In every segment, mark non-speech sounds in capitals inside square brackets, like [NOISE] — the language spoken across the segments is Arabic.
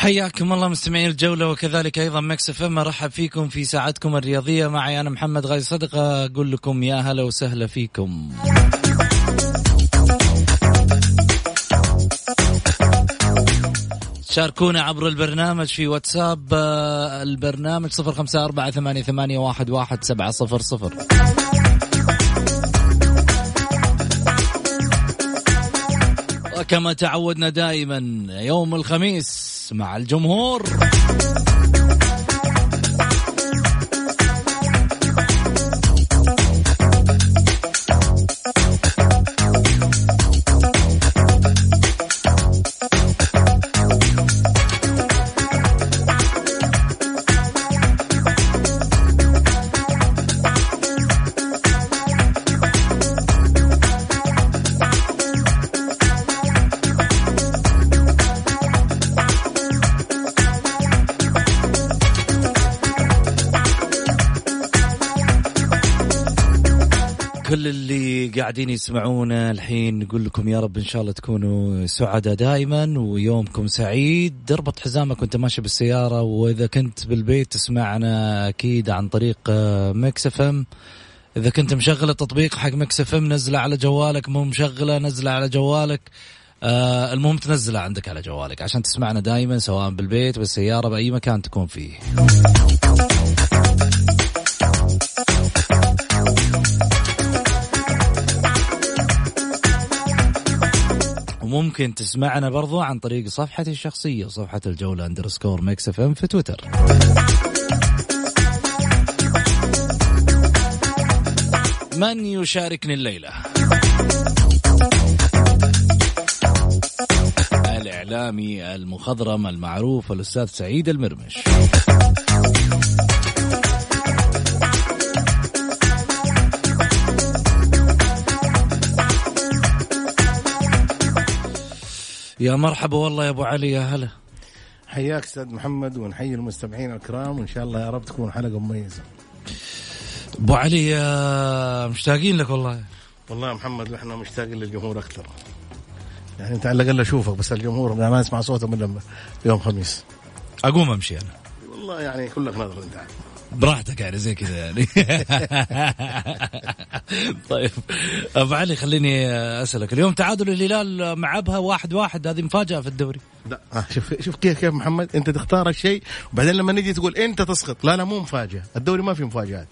حياكم الله مستمعين الجولة وكذلك أيضا مكس إف أرحب فيكم في ساعتكم الرياضية. معي أنا محمد غازي صدقة. أقول لكم يا هلا وسهلا فيكم. شاركونا عبر البرنامج في واتساب آه، البرنامج صفر خمسة أربعة ثمانية, ثمانية واحد, واحد سبعة صفر صفر. وكما تعودنا دائما يوم الخميس. مع الجمهور. قاعدين يسمعونا الحين نقول لكم يا رب إن شاء الله تكونوا سعداء دائما ويومكم سعيد. اربط حزامك وأنت ماشي بالسيارة وإذا كنت بالبيت تسمعنا أكيد عن طريق آه، Mix FM. إذا كنت مشغل التطبيق حق Mix FM نزله على جوالك. مو مشغلة نزله على جوالك. آه المهم تنزله عندك على جوالك عشان تسمعنا دائما سواء بالبيت بالسيارة بأي مكان تكون فيه. وممكن تسمعنا برضو عن طريق صفحتي الشخصية صفحة الجولة underscore Mix FM في تويتر. من يشاركني الليلة؟ الإعلامي المخضرم المعروف الأستاذ سعيد المرمش. يا مرحبا والله يا أبو علي يا هلا. حياك أستاذ محمد ونحيي المستمعين الكرام وإن شاء الله يا رب تكون حلقة مميزة. أبو علي مشتاقين لك والله. والله يا محمد إحنا مشتاقين للجمهور أكثر. يعني أنت على الأقل أشوفك بس الجمهور ما اسمع صوتهم إلا يوم خميس. أقوم أمشي أنا. والله يعني كلك نظر أنت. براحتك يعني زي كذا يعني. [LAUGHS] طيب. أبو علي خليني أسألك. اليوم تعادل الهلال مع أبها واحد واحد. هذه مفاجأة في الدوري. لا آه شوف شوف كيف كيف محمد أنت تختار الشيء وبعدين لما نجي تقول أنت تسقط. لا لا مو مفاجأة. الدوري ما في مفاجآت.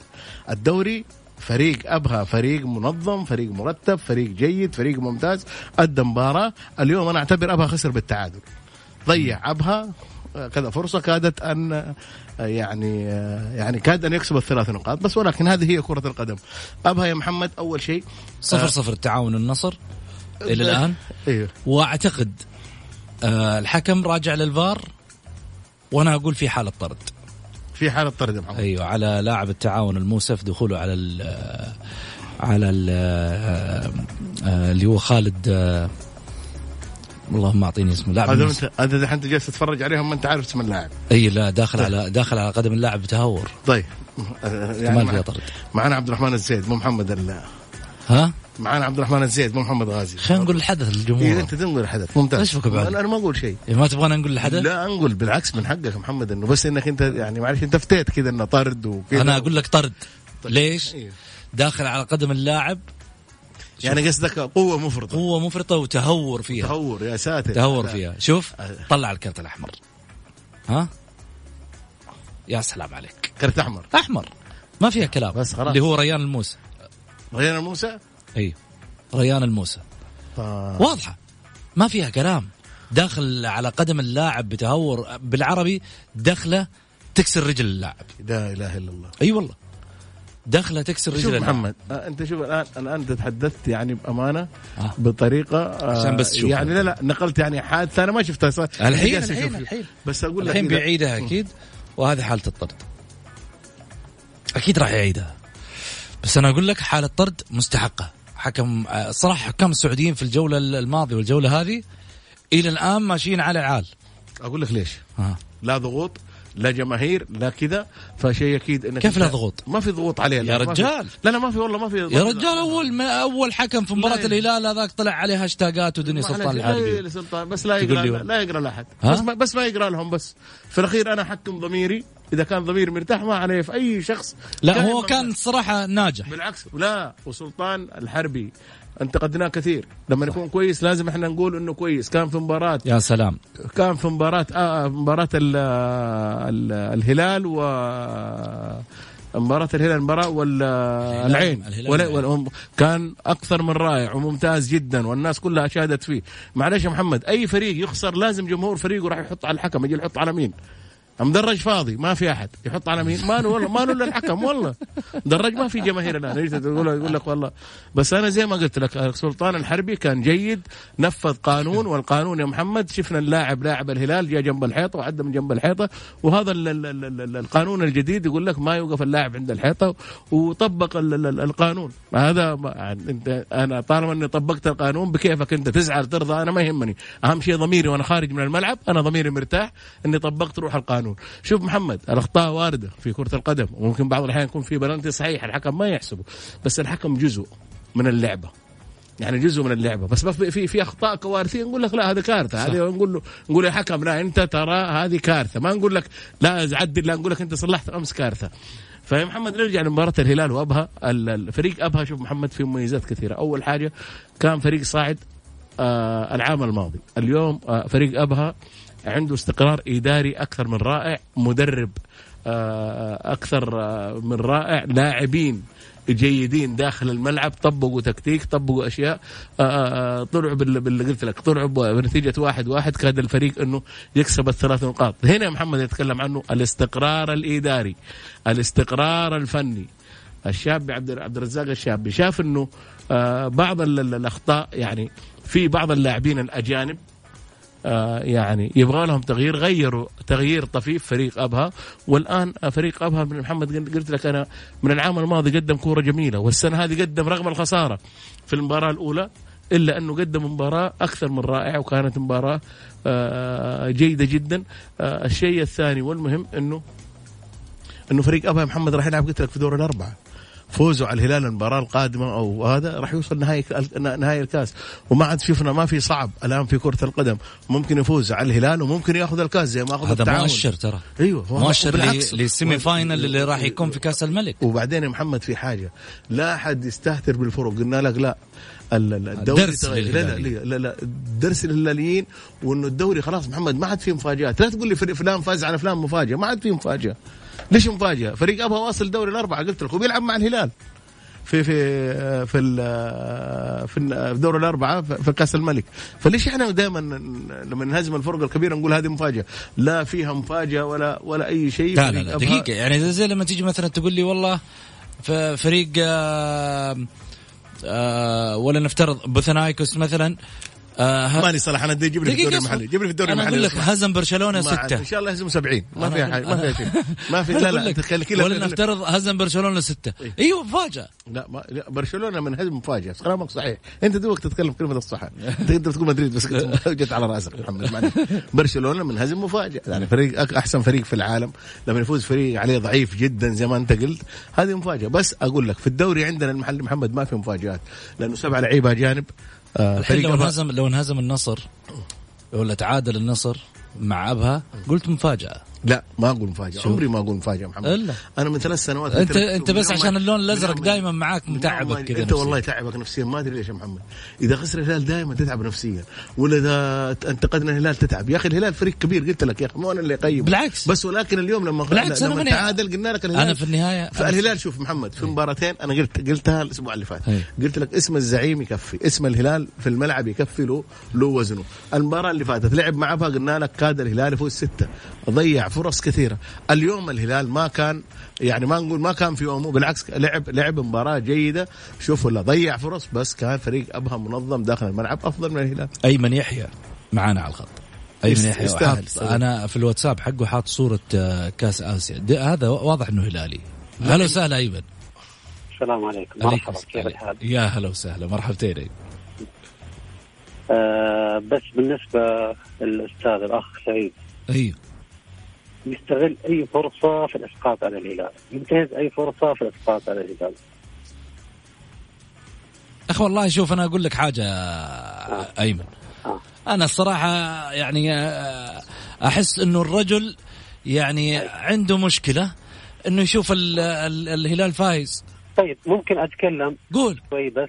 الدوري فريق أبها فريق منظم فريق مرتب فريق جيد فريق ممتاز أدى مباراة. اليوم أنا أعتبر أبها خسر بالتعادل. ضيع أبها كذا فرصة كادت أن يعني يعني كاد أن يكسب الثلاث نقاط. بس ولكن هذه هي كرة القدم. أبها يا محمد أول شيء صفر صفر التعاون النصر إلى الآن. أيوه وأعتقد آه الحكم راجع للفار وأنا أقول في حاله طرد في حاله طرد يا محمد. أيوه على لاعب التعاون الموسف دخوله على ال على ال اللي هو خالد آه، اللهم أعطيني اسمه لاعب هذا. انت هذا الحين أنت جالس تتفرج عليهم ما أنت عارف اسم اللاعب. إي لا داخل على داخل على قدم اللاعب بتهور طيب. كمان مع- فيها طرد معنا عبد الرحمن الزيد مو محمد ال... ها؟ معنا عبد الرحمن الزيد مو محمد غازي. خلينا نقول الحدث إيه للجمهور أنت تنقل الحدث. ممتاز. بك بعد؟ أنا ما أقول شيء. إيه، ما تبغانا نقول الحدث؟ لا أنقل بالعكس من حقك محمد إنه بس إنك أنت يعني معلش أنت فتيت كذا إنه طرد وكذا. أنا أقول لك طرد. ليش؟ إيه. داخل على قدم اللاعب يعني قصدك قوة مفرطة. قوة مفرطة وتهور فيها. تهور يا ساتر. تهور لا. فيها. شوف آه. طلع الكرت الأحمر. ها؟ يا سلام عليك. كرت أحمر. أحمر. ما فيها كلام. بس خلاص. اللي هو ريان الموسى. ريان الموسى؟ إي. ريان الموسى. آه. واضحة. ما فيها كلام. داخل على قدم اللاعب بتهور بالعربي دخلة تكسر رجل اللاعب. لا إله إلا الله. أي والله. دخله تكسر رجل شوف محمد آه، أنت شوف الآن الآن انت تحدثت يعني بأمانة آه. بطريقة آه، عشان بس تشوف. يعني لا لا نقلت يعني حادثه أنا ما شفتها صار الحين الحين. الحين بس أقول لك الحين بيعيدها أكيد وهذه حالة الطرد أكيد راح يعيدها بس أنا أقول لك حالة طرد مستحقة حكم آه، صراحة حكام السعوديين في الجولة الماضية والجولة هذه إلى الآن ماشيين على العال أقول لك ليش ها. لا ضغوط لا جماهير لا كذا فشيء أكيد إنك كيف لا ضغوط؟ ما في ضغوط عليه يا رجال. لا لا ما في والله ما في يا رجال أول ما أول حكم في مباراة لا. الهلال هذاك طلع عليه هاشتاجات ودنيا سلطان الحربي سلطان بس لا يقرأ لا, يقرأ لأحد؟ بس ما بس ما يقرأ لهم بس في الأخير أنا أحكم ضميري إذا كان ضميري مرتاح ما عليه في أي شخص لا هو مرتاح. كان صراحة ناجح بالعكس لا وسلطان الحربي انتقدناه كثير. لما يكون كويس لازم إحنا نقول إنه كويس. كان في مباراه يا سلام. كان في مباراة آه مباراة ال ال الهلال و مباراة الهلال مباراة والعين كان أكثر من رائع وممتاز جدا والناس كلها شاهدت فيه. معلش يا محمد أي فريق يخسر لازم جمهور فريقه راح يحط على الحكم يجي يحط على مين؟ مدرج فاضي ما في أحد. يحط على مين؟ ما له والله ما له إلا الحكم والله. درج ما في جماهير الآن. يقول لك والله. بس أنا زي ما قلت لك سلطان الحربي كان جيد نفذ قانون والقانون يا محمد شفنا اللاعب لاعب الهلال جاء جنب الحيطة وعدى من جنب الحيطة وهذا ال ال ال ال القانون الجديد يقول لك ما يوقف اللاعب عند الحيطة وطبق ال ال ال القانون. هذا يعني انت أنا طالما إني طبقت القانون بكيفك أنت تزعل ترضى أنا ما يهمني. أهم شيء ضميري وأنا خارج من الملعب أنا ضميري مرتاح إني طبقت روح القانون. شوف محمد الأخطاء واردة في كرة القدم وممكن بعض الأحيان يكون في بلنتي صحيح الحكم ما يحسبه بس الحكم جزء من اللعبة. يعني جزء من اللعبة. بس في في أخطاء كوارثية نقول لك لا هذا كارثة. هذه نقول له نقول يا حكم لا أنت ترى هذه كارثة. ما نقول لك لا عدل لا نقول لك أنت صلحت أمس كارثة. فيا محمد نرجع لمباراة الهلال وأبها. ال- الفريق أبها شوف محمد فيه مميزات كثيرة. أول حاجة كان فريق صاعد آه العام الماضي. اليوم آه فريق أبها عنده استقرار إداري أكثر من رائع مدرب آه أكثر آه من رائع لاعبين جيدين داخل الملعب طبقوا تكتيك طبقوا أشياء آه، آه، طلعوا بال- باللي قلت لك طلعوا بنتيجة واحد واحد كاد الفريق إنه يكسب الثلاث نقاط. هنا محمد يتكلم عنه الاستقرار الإداري الاستقرار الفني. الشاب عبد عبد الرزاق الشابي شاف إنه آه، بعض ال- ال- الأخطاء يعني في بعض اللاعبين الأجانب آه، يعني يبغى لهم تغيير غيروا تغيير طفيف فريق أبها. والآن فريق أبها من محمد قل- قلت لك أنا من العام الماضي قدم كورة جميلة والسنة هذه قدم رغم الخسارة في المباراة الأولى إلا أنه قدم مباراة أكثر من رائعة وكانت مباراة آه، جيدة جدا. آه، الشيء الثاني والمهم انه أنه فريق أبها محمد راح يلعب قلت لك في دور الأربعة. فوزوا على الهلال المباراة القادمة أو هذا راح يوصل نهائي نهائي الكاس. وما عاد شفنا ما في صعب الآن في كرة القدم. ممكن يفوز على الهلال وممكن ياخذ الكاس زي ما أخذ هذا التعاون. مؤشر ترى. أيوه مؤشر لل semi final اللي راح يكون في كاس الملك. وبعدين يا محمد في حاجة لا أحد يستهتر بالفرق. قلنا لك لا ال- ال- الدوري درس. لا لا. لا لا درس للهلاليين. وإنه الدوري خلاص محمد ما عاد فيه مفاجآت. لا تقول لي فلان فاز على فلان مفاجأة ما عاد فيه مفاجاه ليش مفاجاه فريق أبها واصل دوري الأربعة قلت لك وبيلعب مع الهلال. في في في في دور الأربعة في كأس الملك. فليش إحنا دائما لما نهزم الفرق الكبيرة نقول هذه مفاجأة؟ لا فيها مفاجأة ولا ولا أي شيء. لا لا لا دقيقة. يعني زي- زي لما تيجي مثلا تقول لي والله فريق آه آه ولا نفترض بوثنايكوس مثلا آه ماني صلاح أنا بدي جيب لي في الدوري. المحلي جيب لي في الدوري أنا المحلي أقول لك. هزم عاد. ستة. إن شاء الله يهزم 70 ما فيها حاجة ما فيها شيء. [LAUGHS] ما في لا لا تخيل ولا نفترض هزم برشلونة ستة. إيه. أيوه مفاجأة لا, ما لا برشلونة من هزم مفاجأة. كلامك صحيح. أنت دوبك تتكلم كلمة الصح تقدر تقول مدريد بس [LAUGHS] جت على رأسك محمد معلش. برشلونة من هزم مفاجأة. يعني فريق أحسن فريق في العالم. لما يفوز فريق عليه ضعيف جدا زي ما أنت قلت هذه مفاجأة. بس أقول لك في الدوري عندنا المحل محمد ما في مفاجآت لأنه سبع لعيبة أجانب. الحين لو انهزم لو انهزم النصر ولا تعادل النصر مع أبها قلت مفاجأة. لا ما أقول مفاجأة. عمري ما أقول مفاجأة محمد. إلا. أنا من ثلاث سنوات انت أنت بس عشان اللون الأزرق دائما معاك متعبك كذا أنت والله تعبك نفسيا. ما أدري ليش يا محمد. إذا خسر الهلال دائما تتعب نفسيا. ولا إذا انتقدنا الهلال تتعب. يا أخي الهلال فريق كبير قلت لك يا أخي مو أنا اللي اقيم بالعكس. بس ولكن اليوم لما بالعكس، لما تعادل قلنا لك الهلال. أنا في النهايه فالهلال شوف محمد في مباراتين أنا قلت قلتها الأسبوع اللي فات. أي. قلت لك اسم الزعيم يكفي اسم الهلال في الملعب يكفي له له وزنه. المباراة اللي فاتت لعب مع قلنا لك كاد الهلال يفوز ستة. ضيع فرص كثيرة. اليوم الهلال ما كان يعني ما نقول ما كان في يومه بالعكس لعب لعب مباراة جيدة. شوف ولا ضيع فرص بس كان فريق ابها منظم داخل الملعب أفضل من الهلال. ايمن يحيى معانا على الخط. ايمن يحيى. أنا في الواتساب حقه حاط صورة آه، كأس آسيا. هذا واضح إنه هلالي. هلا وسهلا أيمن. السلام عليكم. عليك مرحبا كيف الحال؟ يا هلا وسهلا. مرحبتين أيمن. آه بس بالنسبة للأستاذ الأخ سعيد. أيوه. يستغل أي فرصة في الإسقاط على الهلال. ينتهز أي فرصة في الإسقاط على الهلال. اخ والله شوف أنا أقول لك حاجة أيمن. آه. أنا الصراحة يعني آه، أحس إنه الرجل يعني عنده مشكلة إنه يشوف ال ال الهلال فايز. طيب ممكن أتكلم قول. شوي بس.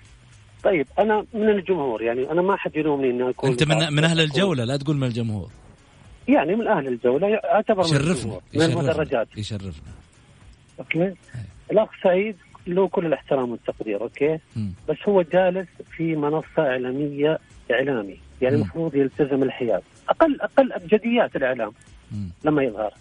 طيب أنا من الجمهور يعني أنا ما حد يلومني إني أكون أنت من من أهل الجولة لا تقول من الجمهور. يعني من أهل الجولة أعتبر من شرفنا الجمهور من المدرجات يشرفنا. okay؟ الأخ سعيد له كل الاحترام والتقدير okay؟ مم. بس هو جالس في منصة إعلامية إعلامي يعني. المفروض يلتزم الحياد. أقل أقل أبجديات الإعلام مم. لما يظهر.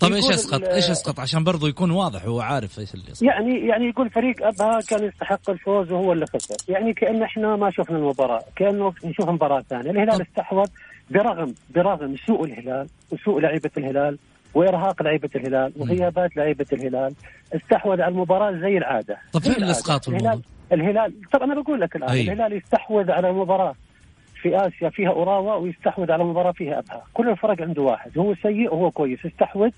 طيب إيش اسقط إيش اسقط عشان برضو يكون واضح هو عارف إيش اللي يسقط. يعني يعني يقول فريق أبها كان يستحق الفوز وهو اللي خسر، يعني كأن إحنا ما شفنا المباراة، كأنه نشوف مباراة ثانية، الهلال استحوذ برغم برغم سوء الهلال وسوء لعيبة الهلال وإرهاق لعيبة الهلال وغيابات لعيبة الهلال، استحوذ على المباراة زي العادة. طب زي فين في الهلال الهلال طب أنا بقول لك الآن أي. الهلال يستحوذ على مباراه في آسيا فيها أوراوا ويستحوذ على مباراه فيها أبها، كل الفرق عنده واحد، هو سيء وهو كويس، يستحوذ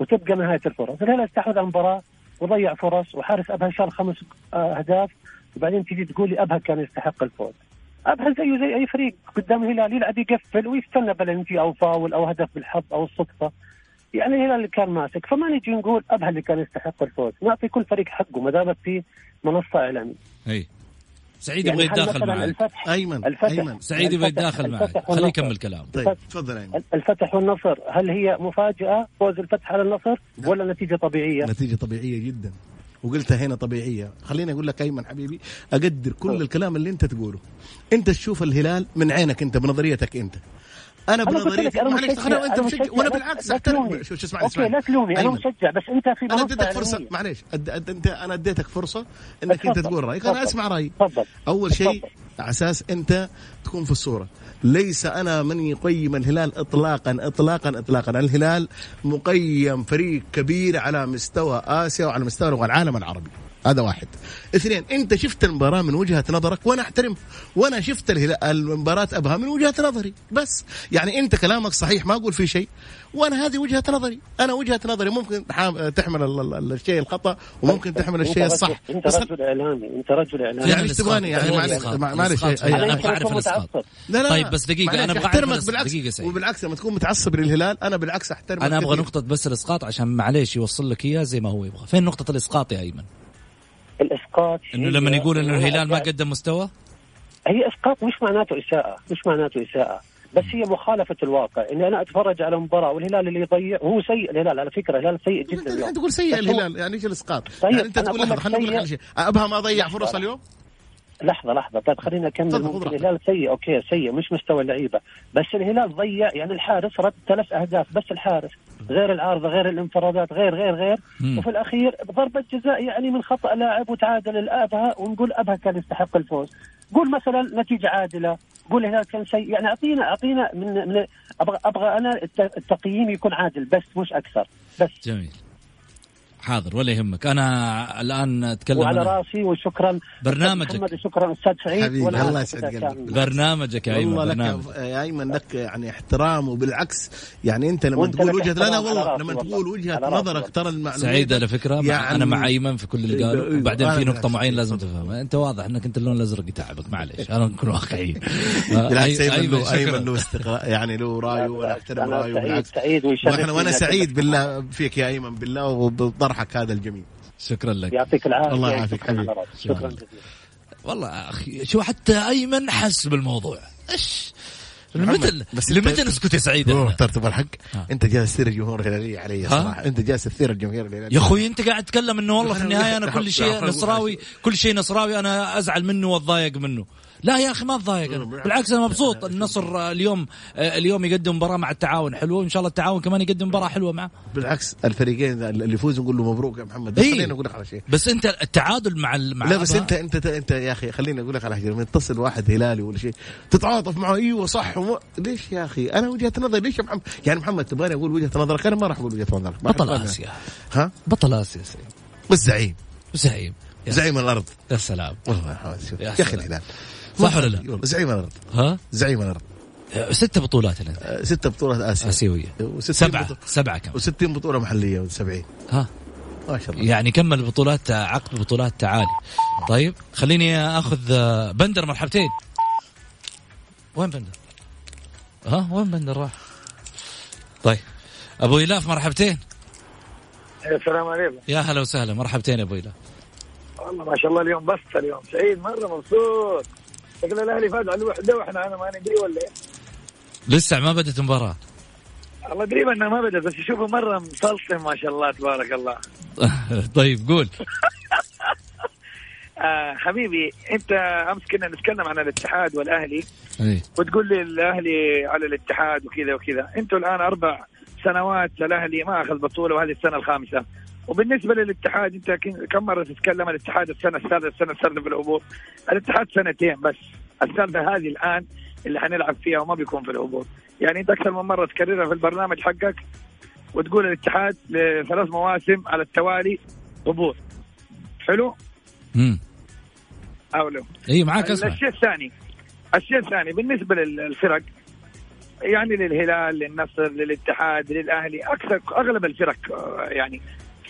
وتبقى نهاية الفرص، الهلال استحوذ على المباراة وضيع فرص وحارس أبها شال خمس آه، أهداف وبعدين تجي تقول لي أبها كان يستحق الفوز. ابها زيه زي أي فريق قدام الهلال يلعب يقفل ويستنى بلنتي أو فاول أو هدف بالحظ أو الصدفة. يعني الهلال اللي كان ماسك. فما نجي نقول ابها اللي كان يستحق الفوز، نعطي كل فريق حقه ما دامت في منصة إعلامية. أي. سعيد يعني يبغى هل يتداخل معك. الفتح أيمن الفتح أيمن. سعيد يبغى يتداخل معك. خليه. يكمل كلام طيب تفضل أيمن. الفتح والنصر هل هي مفاجأة فوز الفتح على النصر ولا نتيجة طبيعية؟ نتيجة طبيعية جدا. وقلتها هنا طبيعية خليني أقول لك أيمن حبيبي أقدر كل الكلام اللي أنت تقوله أنت تشوف الهلال من عينك أنت بنظريتك أنت أنا أنا بنظريتي أنا معلش مشجع لا- بالعكس تلومني. شو اسمعني أوكي لا تلومني أنا. مشجع بس أنت في أنا أديتك فرصة. معلش أد... أد... أنت أنا أديتك فرصة إنك أنت. تقول رايك أنا. أسمع رأيي أول شيء. على أساس أنت تكون في الصورة ليس أنا من يقيم الهلال اطلاقا اطلاقا اطلاقا. الهلال مقيم فريق كبير على مستوى آسيا وعلى مستوى العالم العربي. هذا واحد. اثنين انت شفت المباراة من وجهة نظرك وأنا احترم وأنا شفت الهلال المباراة أبها من وجهة نظري بس. يعني انت كلامك صحيح ما أقول في شيء. وأنا هذه وجهة نظري. أنا وجهة نظري ممكن تحمل ال- ال- الشيء الخطأ وممكن تحمل الشيء الصح. أنت رجل إعلامي. أنت رجل إعلامي. يعني إيش تبغاني؟ يعني؟ معلش معلش أنا أنا أبغى اعرف الاسقاط. لا لا طيب بس دقيقة، معلش، أنا أبغى أعرف احترمك بالعكس. وبالعكس لما تكون متعصب للهلال أنا بالعكس أحترمك أنا أبغى. نقطة بس الإسقاط عشان معليش يوصل لك إياه زي ما هو يبغى. فين نقطة الإسقاط يا أيمن؟ الاسقاط إنه هي- لما يقول إنه الهلال ما هي قدم مستوى؟ إسقاط مش معناته إساءة مش معناته إساءة. بس هي مخالفة الواقع. إني أنا أتفرج على مباراه والهلال اللي يضيع وهو سيء. الهلال على فكرة الهلال سيء جدا أنت اليوم. الحين تقول سيء هو- الهلال يعني إيش الإسقاط؟ يعني أنت تقول لك خليني أقول لك على سيء. شيء. أبها ما ضيع لحظة، فرص لحظة. اليوم؟ لحظة لحظة. طيب خلينا نكمل تفضل، ممكن خذ الهلال سيء أوكي سيء مش مستوى اللعيبة. بس الهلال ضيع يعني الحارس رد ثلاث أهداف بس الحارس. غير العارضة غير الانفرادات غير غير غير. مم. وفي الأخير ضربة جزاء يعني من خطأ لاعب وتعادل الابها ونقول أبها كان يستحق الفوز. قول مثلا نتيجة عادلة قول الهلال كان سيء يعني أعطينا أعطينا من من أبغى أبغى أنا الت- التقييم يكون عادل بس مش أكثر. بس. جميل. حاضر ولا يهمك أنا الآن أتكلم وعلى أنا. رأسي وشكرا برنامجك. محمد وشكرا أستاذ سعيد حبيبي، الله يسعد قلبك. برنامجك يا ايمن والله برنامج لك يا أيمن لك يعني احترام وبالعكس يعني أنت لما تقول وجهة لا لا والله لما تقول. وجهة نظرك. ترى المعلومات سعيد على فكرة يعني- أنا مع أيمن في كل اللي قاله إيوه، وبعدين في. نقطة معينة لازم تفهمها أنت واضح إنك أنت اللون الأزرق يتعبك معلش أنا نكون واقعيين [LAUGHS] بالعكس أيمن. أيمن له يعني له رايه وأنا أحترم رأيه سعيد بالعكس وأنا سعيد بالله فيك يا أيمن بالله وبطرحك هذا الجميل. شكرا لك. يعطيك العافية. الله يعافيك شكراً حبيبي. شكرا جزيلا. والله أخي شو حتى أيمن حس بالموضوع. إيش؟ لمتى بس لمتى نسكت يا سعيد؟ ترتب الحق. أنت جالس تثير الجمهور الهلالي علي؟ صراحة أنت جالس تثير الجماهير الهلاليه يا أخوي أنت قاعد تتكلم إنه والله في أنا النهاية أنا كل شيء نصراوي كل شيء نصراوي أنا أزعل منه وأتضايق منه. لا يا أخي ما اتضايق أنا. بالعكس أنا مبسوط. النصر اليوم آه، اليوم يقدم مباراة مع التعاون حلوة وإن شاء الله التعاون كمان يقدم مباراة حلوة معه. بالعكس الفريقين اللي يفوزوا نقول له مبروك يا محمد. إيه. خليني أقول لك على شيء. بس أنت التعادل مع مع لا بس انت انت انت يا أخي خليني أقول لك على حاجة. لما يتصل واحد هلالي ولا شيء تتعاطف معه. أيوه صح. وم... ليش يا أخي؟ أنا وجهة نظري ليش يا محمد؟ يعني محمد تبغاني أقول وجهة نظرك؟ أنا ما راح أقول وجهة نظرك. بطل. آسيا. ها؟ بطل آسيا بس زعيم. زعيم. الأرض. يا سلام. والله يا أخي. الهلال. صح ولا لا؟ زعيم الأرض ها؟ زعيم الأرض ست بطولات الآن. آه، ستة بطولات اسيا آسيوية. و60 سبعة بطولة- سبعة كم و60 بطولة محلية و70 ها؟ ما شاء الله. يعني كمل بطولات عقد بطولات تعالي. طيب خليني أخذ آه، بندر مرحبتين. وين بندر؟ ها؟ وين بندر راح؟ طيب أبو إلاف مرحبتين. السلام عليكم. يا هلا وسهلا مرحبتين يا أبو إلاف. والله ما شاء الله اليوم بسطة اليوم. سعيد مرة مبسوط. شكل الأهلي فاز على الوحدة وإحنا أنا ما ندري ولا إيه. لسه ما بدت المباراة. الله قريب إنها ما بدأت بس شوفوا مرة مسلطن ما شاء الله تبارك الله. [LAUGHS] طيب قول. [LAUGHS] آه حبيبي أنت أمس كنا نتكلم عن الاتحاد والأهلي. إيه. وتقول لي الأهلي على الاتحاد وكذا وكذا. أنتوا الآن أربع سنوات الأهلي ما أخذ بطولة وهذه السنة الخامسة. وبالنسبة للاتحاد انت كم مرة تتكلم الاتحاد السنة السادسة السنة السادسة في الهبوط الاتحاد سنتين بس. السنة هذه الآن اللي حنلعب فيها وما بيكون في الهبوط يعني انت أكثر من مرة تكررها في البرنامج حقك وتقول الاتحاد لثلاث مواسم على التوالي هبوط حلو؟ امم أو لا. إي معاك أسمع. الشيء الثاني الشيء الثاني بالنسبة للفرق يعني للهلال للنصر للاتحاد للأهلي أكثر أغلب الفرق آه، يعني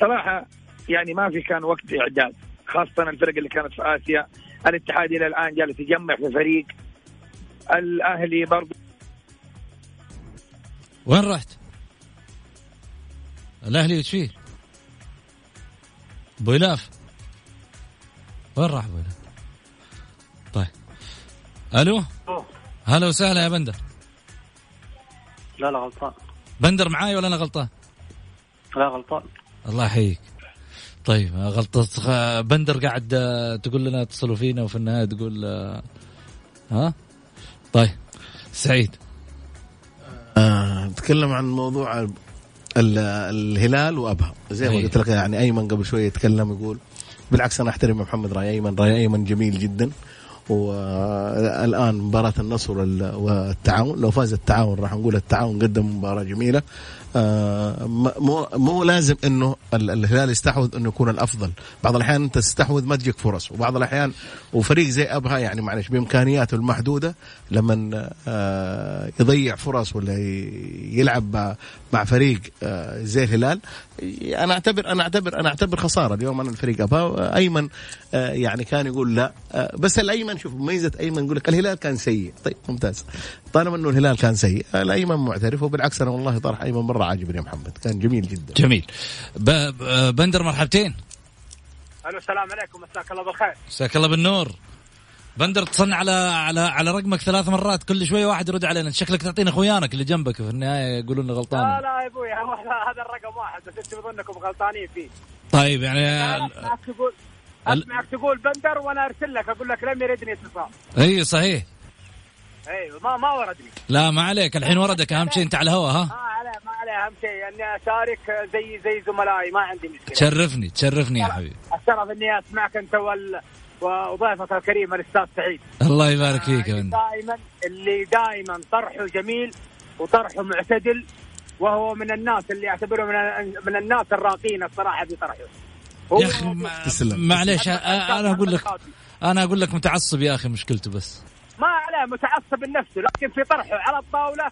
صراحة يعني ما في كان وقت إعداد خاصة الفرق اللي كانت في آسيا. الاتحاد إلى الآن جالس يجمع في فريق. الأهلي برضه وين رحت؟ الأهلي إيش فيه؟ أبو إلاف. وين راح أبو إلاف؟ طيب. ألو؟ هلا وسهلا يا بندر. لا لا غلطان. بندر معاي ولا أنا غلطان؟ لا غلطان. الله يحييك. طيب غلطة بندر قاعد آه، تقول لنا اتصلوا فينا وفي النهاية تقول آه، ها؟ طيب سعيد. آه، نتكلم عن موضوع ال- الهلال وأبها. زي ما أي. قلت لك يعني أيمن قبل شوية يتكلم يقول بالعكس أنا أحترم محمد راي أيمن. راي أيمن جميل جدا. والآن مباراة النصر وال- والتعاون لو فاز التعاون راح نقول التعاون قدم مباراة جميلة. مو مو لازم إنه ال- الهلال يستحوذ إنه يكون الأفضل. بعض الأحيان أنت تستحوذ ما تجيك فرص. وبعض الأحيان وفريق زي أبها يعني معلش بإمكانياته المحدودة لما آه، يضيع فرص ولا يلعب مع- فريق آه، زي الهلال. أنا أعتبر أنا أعتبر أنا أعتبر خسارة. اليوم أنا الفريق أبها أيمن آه، يعني كان يقول لا. آه، بس الأيمن شوف ميزة أيمن يقول لك الهلال كان سيء. طيب ممتاز. طالما إنه الهلال كان سيء الأيمن معترف. وبالعكس أنا والله طرح أيمن مرة عاجبني يا محمد. كان جميل جدا. جميل. ب... ب... بندر مرحبتين. ألو السلام عليكم. مساك الله بالخير. مساك الله بالنور. بندر تصنع على على على رقمك ثلاث مرات. كل شوية واحد يرد علينا. شكلك تعطينا اخوانك اللي جنبك في النهاية يقولون لي لا غلطان. لا يا أبوي [LAUGHS] هذا الرقم واحد بس أنتم بظنكم غلطانين فيه. طيب يعني أسمعك تقول أسمعك تقول بندر وأنا أرسل لك أقول لك لم يردني اتصال. إي صحيح. أيوه ما ما وردني. لا ما عليك. الحين وردك. أهم شيء أنت على الهوا ها؟ ما عليه ما عليه أهم شيء. أني أشارك زي زي زملائي ما عندي مشكلة. تشرفني تشرفني يا حبيبي. الشرف إني أسمعك أنت وال... وضيفك الكريم الأستاذ سعيد. الله يبارك فيك يا دائما اللي دائما طرحه جميل وطرحه معتدل وهو من الناس اللي اعتبره من من الناس الراقين الصراحة في طرحه. هو يا أخي. معليش أنا أقول لك أنا أقول لك متعصب يا أخي مشكلته بس. ما عليه متعصب لنفسه لكن في طرحه على الطاولة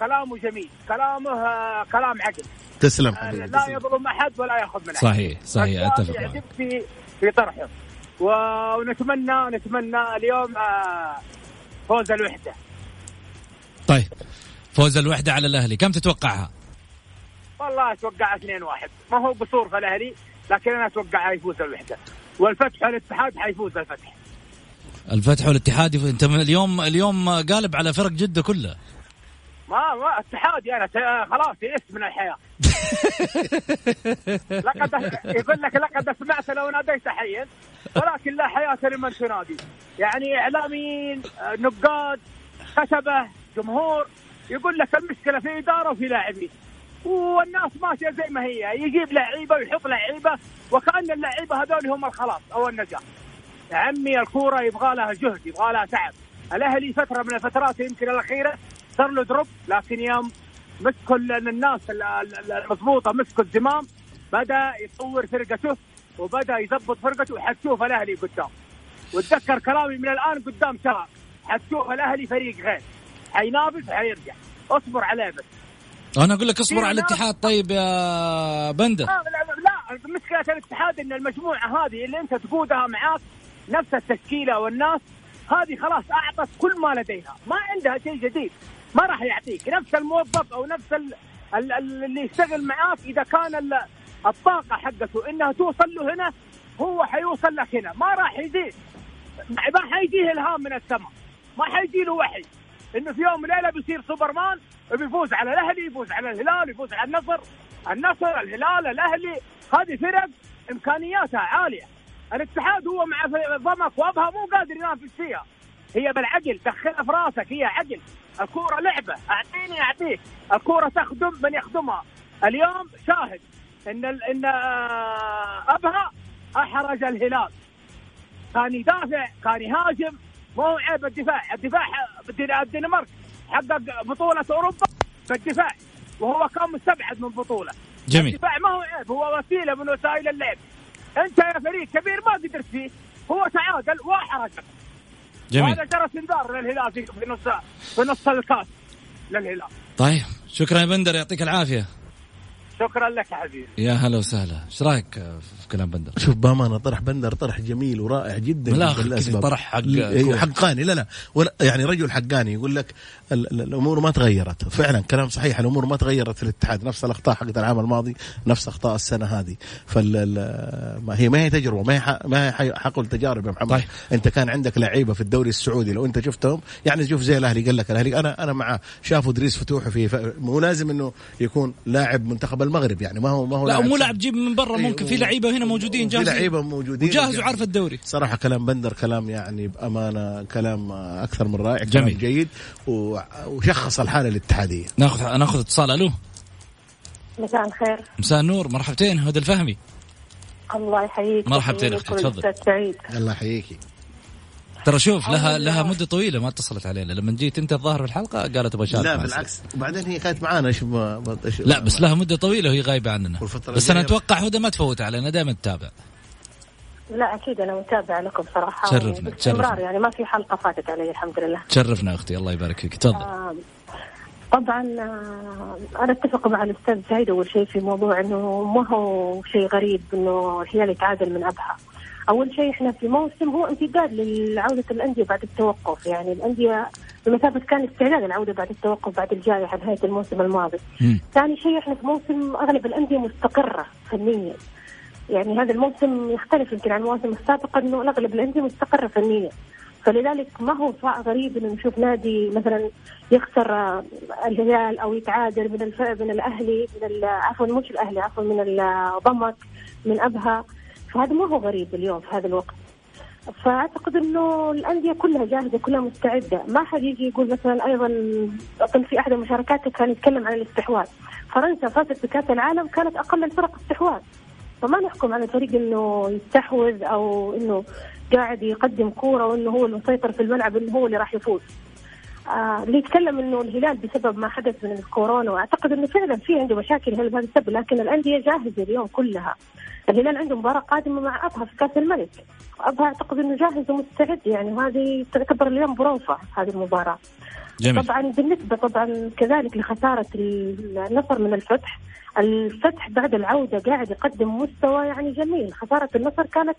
كلامه جميل كلامه آه، كلام عقل. تسلم آه، حبيبي لا. يظلم أحد ولا يأخذ من أحد. صحيح صحيح أتفق معك. في في طرحه. ونتمنى نتمنى اليوم آه، فوز الوحدة. طيب فوز الوحدة على الأهلي كم تتوقعها؟ والله أتوقع 2-1 ما هو قصور في الأهلي لكن أنا أتوقع حيفوز الوحدة. والفتح الاتحاد حيفوز الفتح. الفتح والاتحاد. انت من اليوم اليوم قالب على فرق جدة كلها ما ما اتحادي أنا. ت- خلاص يئست من الحياة. [LAUGHS] لقد يقول لك لقد سمعت لو ناديت حيا ولكن لا حياة لمن تنادي. يعني إعلاميين آه، نقاد كتبه جمهور يقول لك المشكلة في إدارة وفي لاعبين. والناس ماشية زي ما هي. يجيب لعيبة ويحط لعيبة وكأن اللعيبة هذول هم الخلاص أو النجاح يا عمي الكوره يبغى لها جهد يبغى لها تعب الاهلي فتره من الفترات يمكن الاخيره صار له دروب لكن يوم مسكوا ال- الناس ال- ال- المضبوطه مسكوا الزمام بدا يطور فرقته وبدا يضبط فرقته وحتشوف الاهلي قدام وتذكر كلامي من الان قدام شهر حتشوف الاهلي فريق غير حينافس حيرجع اصبر عليه بس أنا أقول لك اصبر على الاتحاد طيب يا بندر لا لا, لا مشكله الاتحاد ان المجموعه هذه اللي انت تقودها معاك نفس التشكيله والناس هذه خلاص أعطت كل ما لديها. ما عندها شيء جديد. ما راح يعطيك. نفس الموظف أو نفس ال ال ال اللي يشتغل معاك إذا كان ال الطاقة حقته إنها توصل له هنا هو حيوصل لك هنا. ما راح يزيد ما حيجيه إلهام من السماء. ما حيجي له وحي. إنه في يوم وليله بيصير سوبرمان وبيفوز على الأهلي يفوز على الهلال يفوز على النصر. النصر الهلال الأهلي. هذه فرق إمكانياتها عالية. الاتحاد هو مع ضمك وابها مو قادر ينافس فيها هي بالعقل دخلها في راسك هي عقل. الكورة لعبة. أعطيني أعطيك. الكورة تخدم من يخدمها. اليوم شاهد إن. إن آه، أبها احرج الهلال. كان يدافع كان يهاجم. ما هو عيب الدفاع. الدفاع الدنمارك حقق بطولة أوروبا بالدفاع وهو كان مستبعد من بطولة. جميل. الدفاع ما هو عيب هو وسيلة من وسائل اللعب. أنت يا فريق كبير ما قدرت فيه. هو تعادل وأحرجك جميل. وهذا جرس انذار للهلال في نص في نص الكاس. للهلال. طيب شكرا يا بندر يعطيك العافية. شكرا لك يا حبيبي يا هلا وسهلا. إيش رأيك في كلام بندر؟ شوف بأمانة طرح بندر طرح جميل ورائع جدا لا،. طرح حق. حقاني. لا لا. ولا يعني رجل حقاني يقول لك ال- ال- الأمور ما تغيرت. فعلا كلام صحيح الأمور ما تغيرت في الاتحاد. نفس الأخطاء حقت العام الماضي نفس أخطاء السنة هذه. فال ال- ما هي ما هي تجربة ما هي ح- ما هي حقل تجارب يا محمد. طيب. أنت كان عندك لعيبة في الدوري السعودي لو أنت شفتهم يعني شوف زي الأهلي قال لك الأهلي أنا أنا معاه شافوا ادريس فتوح في ف- مو لازم إنه يكون لاعب منتخب المغرب يعني ما هو ما هو لا مو. لاعب جيب من برا أيوه، ممكن في لعيبة هنا موجودين في جاهزين. لعيبة موجودين وجاهز وعارف الدوري. صراحة كلام بندر كلام يعني بأمانة كلام أكثر من رائع كلام جميل. جيد وشخص الحالة الاتحادية. ناخذ ناخذ اتصال. ألو. مساء الخير. مساء النور. مرحبتين هدى الفهمي. الله يحييك. مرحبتين أختي، تفضل. سعيد. الله يحييكي. ترى شوف لها لها مدة طويلة ما اتصلت علينا. لما جيت أنت الظاهر في الحلقة قالت أبغى اشارك لا بالعكس. وبعدين هي كانت معانا إيش ما ما- إيش لا بس لها مدة طويلة وهي غايبة عننا. بس أنا أتوقع هدى ما تفوت علينا دائما تتابع. لا أكيد أنا متابعة لكم صراحة. شرفنا، باستمرار شرفنا. يعني ما في حلقة فاتت علي الحمد لله. تشرفنا أختي الله يبارك فيك تفضل. آه، طبعا آه، أنا أتفق مع الأستاذ سعيد أول شيء في موضوع إنه ما هو شيء غريب إنه الهلال يتعادل من أبها. أول شيء إحنا في موسم هو امتداد لعوده الأندية بعد التوقف يعني الأندية بمثابة كان استعداد العودة بعد التوقف بعد الجائحه نهاية الموسم الماضي مم. ثاني شيء إحنا في موسم أغلب الأندية مستقرة فنيا يعني هذا الموسم يختلف يمكن عن المواسم السابقه إنه اغلب الأندية مستقرة فنيا فلذلك ما هو صع- غريب إنه نشوف نادي مثلا يخسر الهلال أو يتعادل من الف... من الأهلي من. عفوا مش الأهلي عفوا من الضمك من أبها فهذا ما هو غريب اليوم في هذا الوقت. فأعتقد إنه الأندية كلها جاهزة كلها مستعدة. ما حد يجي يقول مثلا أيضا اظن في أحد المشاركات كان يتكلم عن الاستحواذ. فرنسا فازت بكأس العالم كانت أقل الفرق استحواذ. فما نحكم على الفريق إنه يستحوذ أو إنه قاعد يقدم كورة وإنه هو المسيطر في الملعب إنه هو اللي راح يفوز. آه اللي يتكلم إنه الهلال بسبب ما حدث من الكورونا وأعتقد إنه فعلا في عنده مشاكل هل بهذا السبب لكن الأندية جاهزة اليوم كلها. الهلال عنده مباراة قادمة مع أبها في كأس الملك. أبها أعتقد إنه جاهز ومستعد يعني وهذه تعتبر اليوم بروفة هذه المباراة. جميل. طبعا بالنسبة طبعا كذلك لخسارة النصر من الفتح الفتح بعد العودة قاعد يقدم مستوى يعني جميل. خسارة النصر كانت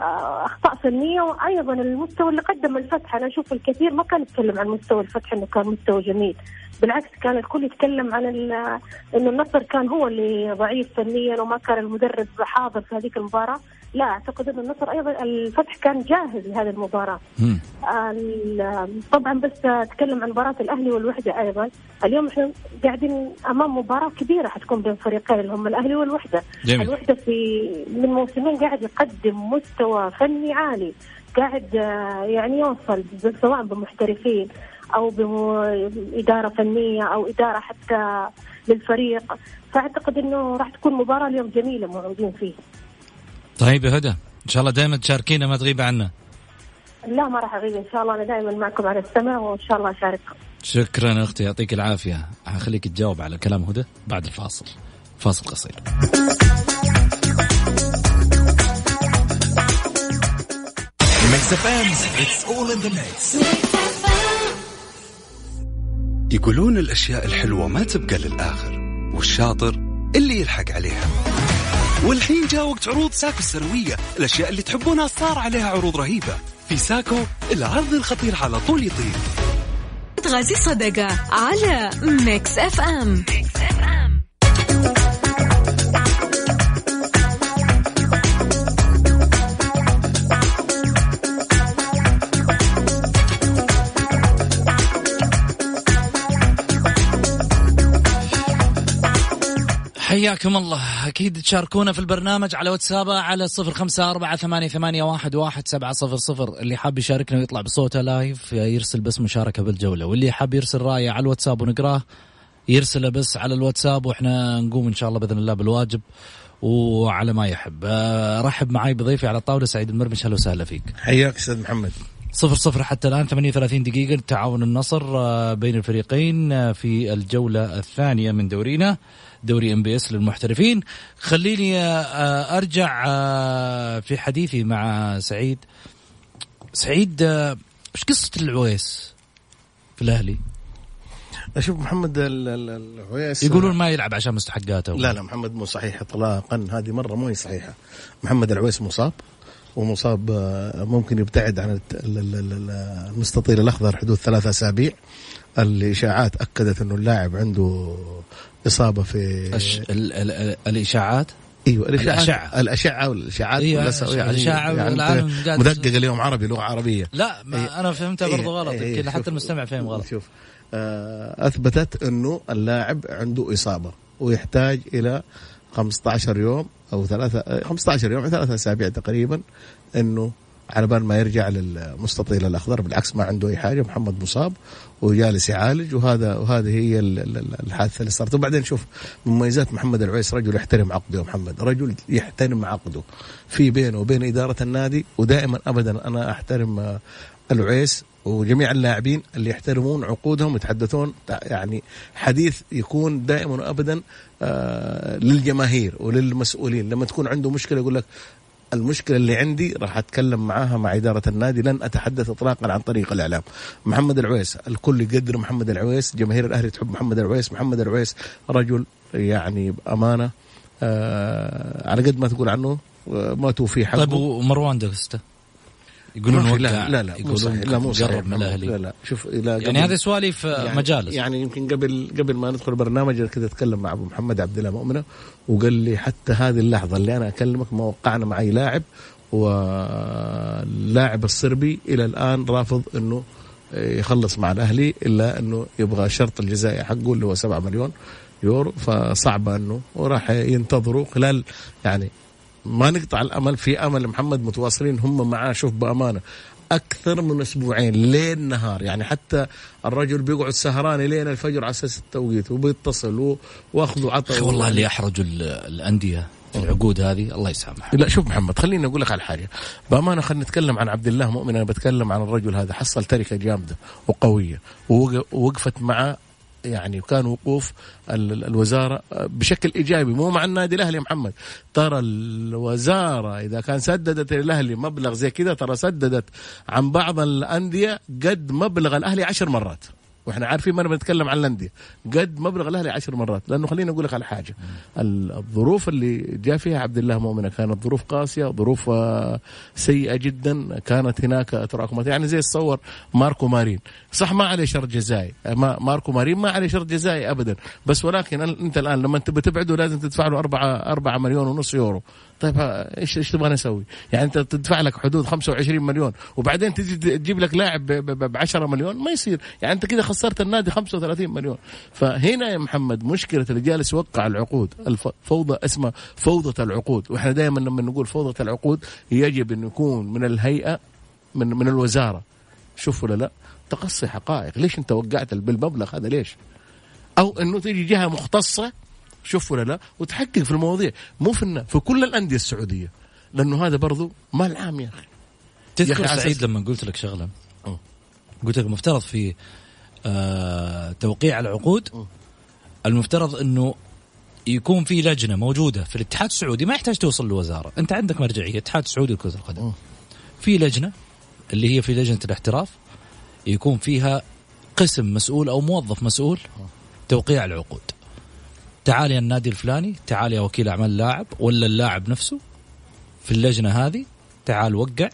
آه، أخطاء فنية وأيضا المستوى اللي قدم الفتح. أنا أشوف الكثير ما كان يتكلم عن مستوى الفتح إنه كان مستوى جميل. بالعكس كان الكل يتكلم عن إنه النصر كان هو اللي ضعيف فنيا وما كان المدرب حاضر في هذيك المباراة. لا أعتقد إنه النصر أيضا الفتح كان جاهز لهذه المباراة. طبعا بس أتكلم عن مباراة الأهلي والوحدة أيضا. اليوم إحنا قاعدين أمام مباراة كبيرة حتكون بين فريقين اللي هم الأهلي والوحدة. جميل. الوحدة في من موسمين قاعد يقدم مستوى فني عالي. قاعد آه، يعني يوصل سواء بمحترفين أو باداره فنية أو إدارة حتى للفريق. فأعتقد إنه راح تكون مباراة اليوم جميلة موعودين فيها طيب يا هدى إن شاء الله دائما تشاركينا ما تغيب عنا. لا ما راح أغيب. إن شاء الله أنا دائما معكم على السمع وإن شاء الله اشارككم شكرا أختي يعطيك العافية. حخليك تجاوب على كلام هدى بعد الفاصل. فاصل قصير. Mix FM it's all in the mix يقولون الأشياء الحلوة ما تبقى للآخر والشاطر اللي يلحق عليها. والحين جاء وقت عروض ساكو السنوية. الأشياء اللي تحبونها صار عليها عروض رهيبة. في ساكو العرض الخطير على طول يطير. غازي صدقة على Mix FM. حياكم الله. أكيد تشاركونا في البرنامج على واتسابه على صفر خمسة أربعة ثمانية, ثمانية واحد, واحد سبعة صفر صفر. اللي حاب يشاركنا ويطلع بصوته live يرسل بس مشاركة بالجولة. واللي حاب يرسل رأيه على الواتساب ونقراه يرسله بس على الواتساب وإحنا نقوم إن شاء الله بإذن الله بالواجب وعلى ما يحب. آه، رحب معي بضيفي على الطاولة سعيد المرمش. أهلا وسهلا فيك. حياك أستاذ محمد. صفر صفر حتى الآن 38 دقيقة تعاون النصر آه، بين الفريقين آه، في الجولة الثانية من دورينا. دوري إم بي إس للمحترفين. خليني آه، آه، أرجع آه، في حديثي مع سعيد. سعيد إيش قصة العويس في الأهلي؟ أشوف محمد ال- ال- العويس يقولون ما يلعب عشان مستحقاته. لا لا محمد مو صحيح اطلاقا. هذه مرة مو صحيحة. محمد العويس مصاب ومصاب ممكن يبتعد عن المستطيل الأخضر حدود ثلاثة أسابيع. الإشاعات أكدت إنه اللاعب عنده اصابه في الش- ال- ال- ال- الإشاعات؟ أيوه الإشاعات. الأشعة. الأشعة والاشاعات أيوة، يعني الأشعة يعني مدقق اليوم عربي لغة عربية. لا ما أنا فهمتها إيه، برضو غلط إيه، يمكن شوف- حتى المستمع فهم غلط. شوف. آه، أثبتت إنه اللاعب عنده إصابة ويحتاج إلى 15 يوم أو ثلاثة آه، 15 يوم ثلاثة أسابيع تقريبا إنه على بال ما يرجع للمستطيل الأخضر بالعكس ما عنده أي حاجة محمد مصاب وجالس يعالج وهذا وهذه هي ال- ال- الحادثة اللي صارت. وبعدين شوف مميزات محمد العويس رجل يحترم عقده يا محمد رجل يحترم عقده. في بينه وبين إدارة النادي ودائما ابدا أنا أحترم آه، العويس وجميع اللاعبين اللي يحترمون عقودهم يتحدثون يعني حديث يكون دائما وابدا آه للجماهير وللمسؤولين. لما تكون عنده مشكلة يقول لك المشكلة اللي عندي راح أتكلم معاها مع إدارة النادي لن أتحدث اطلاقا عن طريق الإعلام. محمد العويس الكل يقدر محمد العويس جماهير الأهلي تحب محمد العويس محمد العويس رجل يعني بأمانة آه على قد ما تقول عنه آه، ما توفي حقه. طيب ومروان داكستا يقولون لا لا لا مو يقولون لا مو قرب من. الأهلي. لا لا شوف لا يعني هذه سواليف يعني مجالس. يعني يمكن قبل قبل ما ندخل البرنامج كنت أتكلم مع أبو محمد عبد الله مؤمنة وقال لي حتى هذه اللحظة اللي أنا أكلمك ما وقعنا مع أي لاعب واللاعب الصربي إلى الآن رافض إنه يخلص مع الأهلي إلا إنه يبغى الشرط الجزائي حقه اللي هو 7 مليون يورو فصعبه إنه وراح ينتظروا خلال يعني ما نقطع الأمل في أمل محمد متواصلين هم معاه شوف بأمانة أكثر من أسبوعين ليل نهار. يعني حتى الرجل بيقعد سهران لين الفجر على أساس التوقيت وبيتصل وأخذوا عطوا والله اللي احرجوا ال- الأندية العقود هذه الله يسامحه لا شوف محمد خليني أقول لك على حاجة. بأمانة خلينا نتكلم عن عبد الله مؤمن أنا بتكلم عن الرجل هذا حصل تركة جامدة وقوية ووق- ووقفت مع يعني كان وقوف ال- الوزارة بشكل إيجابي مو مع النادي الأهلي محمد. ترى الوزارة إذا كان سددت الاهلي مبلغ زي كذا ترى سددت عن بعض الأندية قد مبلغ الأهلي عشر مرات. وإحنا عارفين ما أنا بنتكلم عن الانديه قد مبلغ الأهلي عشر مرات. لأنه خليني أقول لك على حاجة. ال- الظروف اللي جاء فيها عبد الله مؤمنه كانت ظروف قاسية ظروف آه، سيئة جدا. كانت هناك تراكمات. يعني زي تصور ماركو مارين. صح ما عليه شرط جزائي. ما ماركو مارين ما عليه شرط جزائي ابدا. بس ولكن أنت الآن لما تبي تبعده لازم تدفع له 4 4 مليون ونص يورو. طيب إيش إيش تبغى نسوي؟ يعني أنت تدفع لك حدود 25 مليون وبعدين تجي تجيب لك لاعب ب 10 مليون ما يصير. يعني أنت كذا خسرت النادي 35 مليون. فهنا يا محمد مشكلة اللي جالس يوقع العقود الفوضى اسمها فوضى العقود. وإحنا دائما لما نقول فوضى العقود يجب أن يكون من الهيئة من من الوزارة. شوف ولا لا؟ تقصي حقائق. ليش أنت وقعت بالمبلغ هذا؟ ليش؟ أو إنه تيجي جهة مختصة شوف ولا لا وتحقق في المواضيع. مو في النا- في كل الأندية السعودية. لأنه هذا برضو مال عام يا أخي. يا تذكر أخي سعيد لما قلت لك شغلة. قلت لك المفترض في آه توقيع العقود المفترض إنه يكون في لجنة موجودة في الاتحاد السعودي ما يحتاج توصل للوزارة، أنت عندك مرجعية الاتحاد السعودي لكره القدم. في لجنة اللي هي في لجنة الاحتراف يكون فيها قسم مسؤول أو موظف مسؤول توقيع العقود. تعال يا النادي الفلاني، تعال يا وكيل أعمال اللاعب ولا اللاعب نفسه في اللجنة هذه تعال وقع.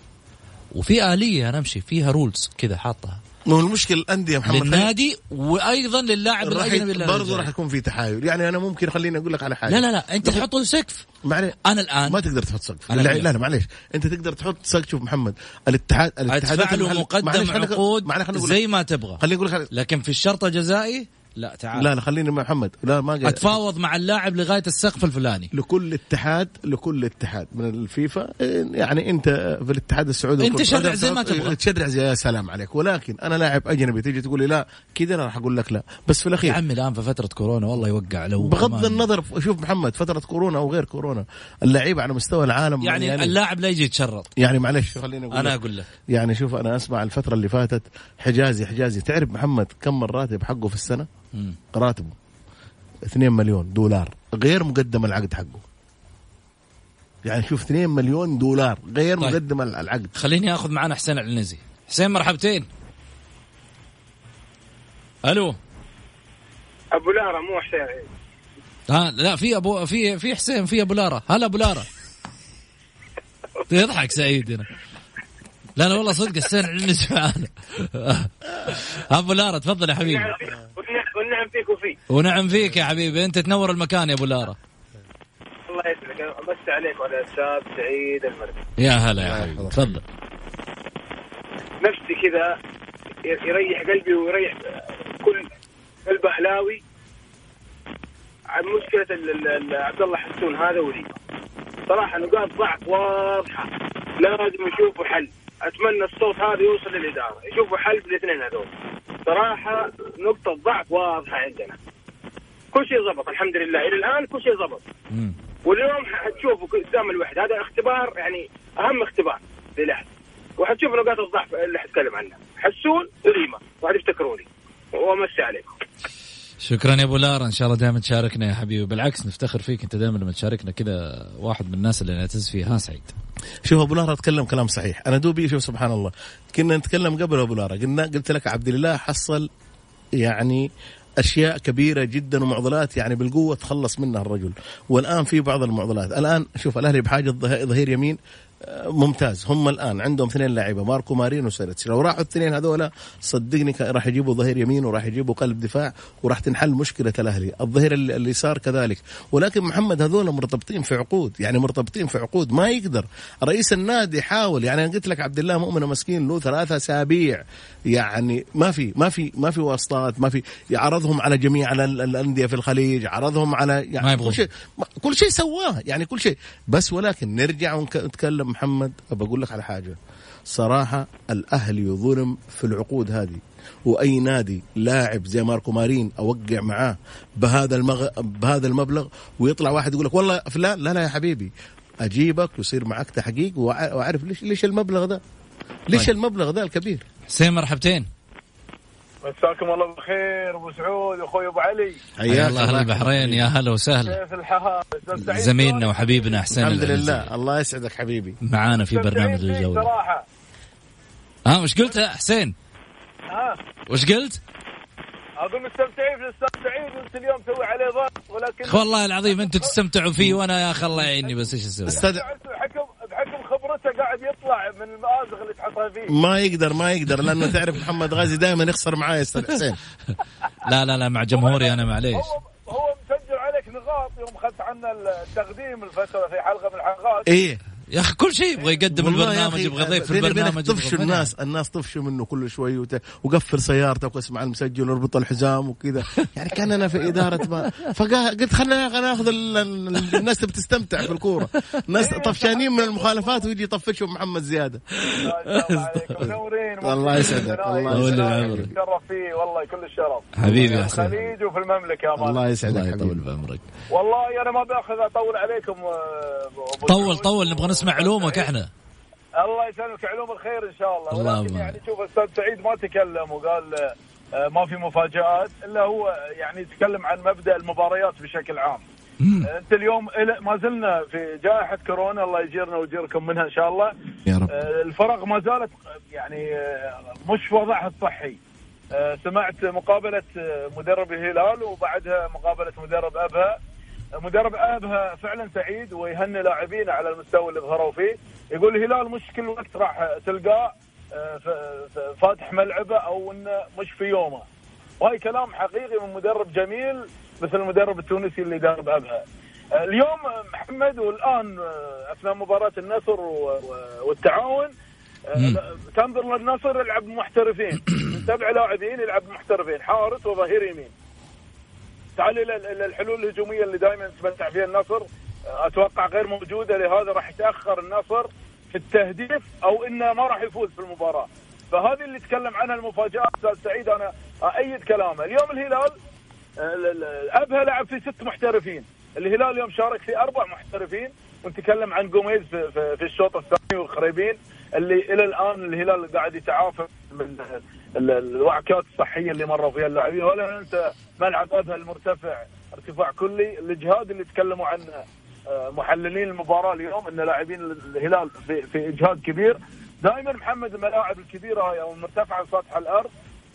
وفي آلية نمشي فيها رولز كذا حاطها. مو المشكلة الأندية محمد للنادي وأيضا للاعب الأجنبي برضه. راح يكون في تحايل. يعني أنا ممكن خليني أقول لك على حاجة. لا لا لا أنت تحط له سقف معلش أنا الآن ما تقدر تحط سقف. لا, لا. لا معلش أنت تقدر تحط سقف. شوف محمد الاتحاد الاتحادات أدفع له مقدم عقود زي. ما تبغى. خليني أقول لك لكن في الشرط الجزائي لا تعال. لا لا خليني مع محمد. لا ما قال أتفاوض مع اللاعب لغاية السقف الفلاني. لكل اتحاد لكل اتحاد. من الفيفا يعني أنت في الاتحاد السعودي أنت شرع زي ما تبغى. تشرع زي يا سلام عليك. ولكن أنا لاعب أجنبي تيجي تقول لي لا كذا أنا راح أقول لك لا. بس في يا الاخير عمي الآن في فترة كورونا والله يوقع لو بغض. النظر شوف محمد فترة كورونا أو غير كورونا اللعيبه على مستوى العالم يعني, يعني اللاعب لا يجي يتشرط. يعني معلش خليني أقول أنا. أقول لك. يعني شوف أنا أسمع الفترة اللي فاتت حجازي حجازي. تعرف محمد كم الراتب حقه في السنة؟ راتبه. 2 مليون دولار. غير مقدم العقد حقه. يعني شوف 2 مليون دولار غير طيب. مقدم العقد. خليني آخذ معنا حسين العنزي. حسين مرحبتين ألو. أبو لارا مو حسين. ها لا في أبو في في حسين في أبو لارا. هلا أبو لارا. [LAUGHS] يضحك سعيد هنا. لا لا والله صدق حسين العنزي معانا. أبو لارا تفضل يا حبيبي. فيك- وفيك. ونعم فيك يا حبيبي. انت تنور المكان يا أبو لارا. الله يسعدك. أمسي عليك وعلى الأستاذ سعيد المرسي يا هلا يا حبيبي. تفضل. نفسي كذا يريح قلبي ويريح كل قلب أهلاوي. عن مشكلة ال- ال- ال- عبد الله حسون هذا ولي صراحة نقاط ضعف واضحة. لازم يشوفوا حل. أتمنى الصوت هذا يوصل للإدارة. يشوفوا حل بالاثنين هذول. صراحة نقطة ضعف واضحة عندنا. كل شيء زبط الحمد لله. إلى الآن كل شيء مم. واليوم حتشوفوا قدام الوحد هذا اختبار يعني أهم اختبار للاهلي وحتشوفوا نقاط الضعف اللي حتكلم عنها. حسون وليما وهذه افتكروني وامسي عليكم. شكرا يا أبو لارا. إن شاء الله دائما تشاركنا يا حبيبي. بالعكس نفتخر فيك أنت دائما لما تشاركنا كذا واحد من الناس اللي نعتز فيها ها سعيد. شوف أبو لارا تكلم كلام صحيح. أنا دوبي شوف سبحان الله. كنا نتكلم قبل أبو لارا. قلنا قلت لك عبد الله حصل يعني أشياء كبيرة جدا ومعضلات يعني بالقوة تخلص منها الرجل. والآن في بعض المعضلات. الآن شوف الأهلي بحاجة ظه- ظهير يمين. ممتاز. هم الآن عندهم اثنين لاعيبه ماركو مارين وسيرتش لو راحوا الاثنين هذولا صدقني راح يجيبوا ظهير يمين وراح يجيبوا قلب دفاع وراح تنحل مشكلة الأهلي. الظهير ال- اليسار كذلك. ولكن محمد هذول مرتبطين في عقود يعني مرتبطين في عقود ما يقدر. رئيس النادي حاول يعني أنا قلت لك عبد الله مؤمن مسكين له ثلاثة أسابيع. يعني ما في ما في ما في واسطات ما في. عرضهم على جميع ال- ال- الأندية في الخليج عرضهم على يعني ما يبغون. كل شيء كل شيء سواه يعني كل شيء. بس ولكن نرجع ونتكلم محمد بقول لك على حاجة. صراحة الأهلي ظلم في العقود هذه. وأي نادي لاعب زي ماركو مارين أوقع معاه بهذا المغ... بهذا المبلغ ويطلع واحد يقول لك والله فلان لا لا يا حبيبي. أجيبك ويصير معك تحقيق وأعرف ليش ليش المبلغ ده؟ ليش طيب. المبلغ ده الكبير؟ حسين مرحبتين. مساكم الله بالخير أبو سعود أخوي أبو علي. حيا الله أهل البحرين يا هلا وسهلا. كيف الحال؟ زميلنا وحبيبنا حسين الحمد. لله. الله يسعدك حبيبي. معانا في برنامج الجولة. صراحة؟ ها وش قلت يا حسين؟ ها؟ وش قلت؟ أقول مستمتعين في الأستاذ سعيد وأنت اليوم تسوي عليه ضغط ولكن والله العظيم أنتم تستمتعوا فيه وأنا يا أخي الله يعيني بس إيش أسوي؟ بحكم خبرته قاعد يطلع من المآزق اللي تحطها فيه. ما يقدر ما يقدر لأنه تعرف محمد غازي دائما يخسر معاي أستاذ حسين. لا لا لا مع جمهوري أنا معليش. هو مسجل عليك نقاط يوم اخذت عنا التقديم الفترة في حلقة من الحلقات. إيه. يا أخي كل شيء يبغى يقدم البرنامج يبغى ضيف في بيني وبينك البرنامج يبغى طفشوا. الناس الناس طفشوا منه كل شوي وت... وقفل سيارتك واسمع المسجل واربط الحزام وكذا. يعني كاننا في إدارة ما فقلت خلينا ناخذ ال... ال- الناس تبي تستمتع في الكورة. الناس طفشانين من المخالفات ويجي يطفشهم محمد زيادة. [LAUGHS] الله يسعدك الله يسعدك. يسعدك. تشرف فيه والله كل الشرف. حبيبي يا في حسين. الخليج وفي المملكة يا الله يسعدك الله يطول بعمرك. والله أنا ما بأخذ أطول عليكم آه، طول. طول نبغى نسمع علومك إحنا. الله يسلمك علوم الخير إن شاء الله. اللهم ولكن يعني شوف أستاذ سعيد ما تكلم وقال آه، ما في مفاجآت إلا هو يعني يتكلم عن مبدأ المباريات بشكل عام. آه، أنت اليوم ما زلنا في جائحة كورونا الله يجيرنا ويجيركم منها إن شاء الله. يا رب. آه، الفرق ما زالت يعني آه، مش في وضعها الصحي. آه، سمعت مقابلة آه، مدرب الهلال وبعدها مقابلة مدرب أبها. آه، مدرب أبها فعلا سعيد ويهني لاعبين على المستوى اللي ظهروا فيه. يقول الهلال مش كل وقت راح تلقاه فاتح ملعبه أو إنه مش في يومه. وهي كلام حقيقي من مدرب جميل مثل المدرب التونسي اللي دارب أبها. آه، اليوم محمد والآن آه، أثناء مباراة النصر والتعاون آه، تنظر للنصر يلعب محترفين. سبع لاعبين يلعب محترفين حارس وظهير يمين. تعال إلى الحلول الهجومية اللي دائما يتمتع فيها النصر. آه، أتوقع غير موجودة لهذا راح يتأخر النصر في التهديف أو إنه ما راح يفوز في المباراة. فهذه اللي تكلم عنها المفاجآت أستاذ سعيد أنا ايد كلامه. اليوم الهلال آه، أبها لعب في ست محترفين. الهلال اليوم شارك في أربع محترفين. ونتكلم عن جوميز في, الشوط الثاني والخريبين. اللي إلى الآن الهلال قاعد يتعافى من ال- الوعكات الصحية اللي مروا فيها اللاعبين. ولا ننسى ملعب أبها المرتفع. ارتفاع كلي. الإجهاد اللي تكلموا عنه آه، محللين المباراة اليوم إن لاعبين الهلال في, في إجهاد كبير. دائما محمد الملاعب الكبيرة هاي أو المرتفعه عن سطح الأرض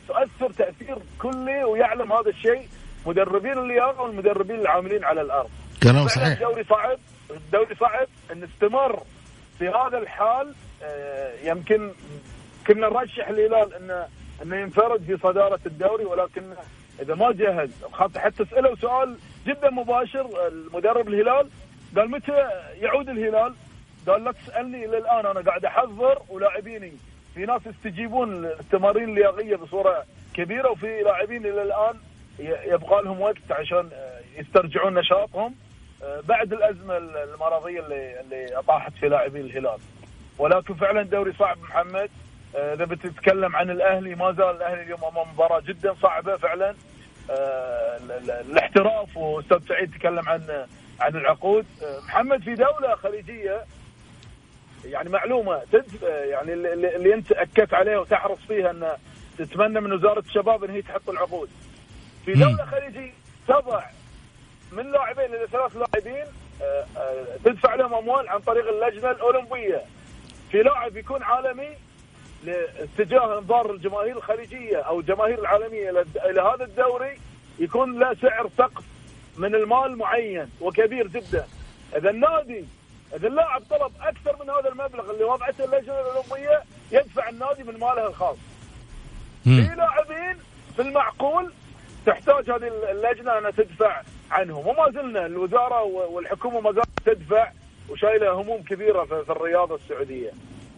تؤثر تأثير كلي ويعلم هذا الشيء مدربين اللياقه والمدربين العاملين على الأرض. كلام صحيح. الدوري صعب. الدوري صعب. ان استمر في هذا الحال. يمكن كنا نرشح الهلال انه إنه ينفرد في صدارة الدوري ولكن إذا ما جهز حتى سالوا سؤال جدا مباشر المدرب الهلال قال متى يعود الهلال؟ قال لا تسألني إلى الآن أنا قاعد أحضر ولاعبيني في ناس يستجيبون للتمارين اللياقيه بصورة كبيرة وفي لاعبين إلى الآن يبقى لهم وقت عشان آه، يسترجعون نشاطهم آه، بعد الأزمة المرضية اللي اللي طاحت في لاعبي الهلال ولكن فعلا الدوري صعب محمد. آه، إذا بتتكلم عن الأهلي ما زال الأهلي اليوم أمام مباراة جدا صعبة فعلا. آه، ال- ال- الاحتراف وأستاذ سعيد تكلم عن عن العقود. آه، محمد في دولة خليجية يعني معلومة تد- يعني اللي, أنت أكدت عليها وتحرص فيها أن تتمنى من وزارة الشباب إن هي تحط العقود. في دولة خليجية تضع من لاعبين إلى ثلاث لاعبين تدفع لهم أموال عن طريق اللجنة الأولمبية. في لاعب يكون عالمي لاتجاه انظار الجماهير الخليجية أو الجماهير العالمية إلى هذا الدوري يكون له سعر سقف من المال معين وكبير جدا. إذا النادي إذا اللاعب طلب أكثر من هذا المبلغ اللي وضعته اللجنة الأولمبية يدفع النادي من ماله الخاص. في لاعبين في المعقول تحتاج هذه اللجنة انها تدفع عنهم. وما زلنا الوزارة والحكومة ما زالت تدفع وشايله هموم كبيرة في الرياضة السعودية.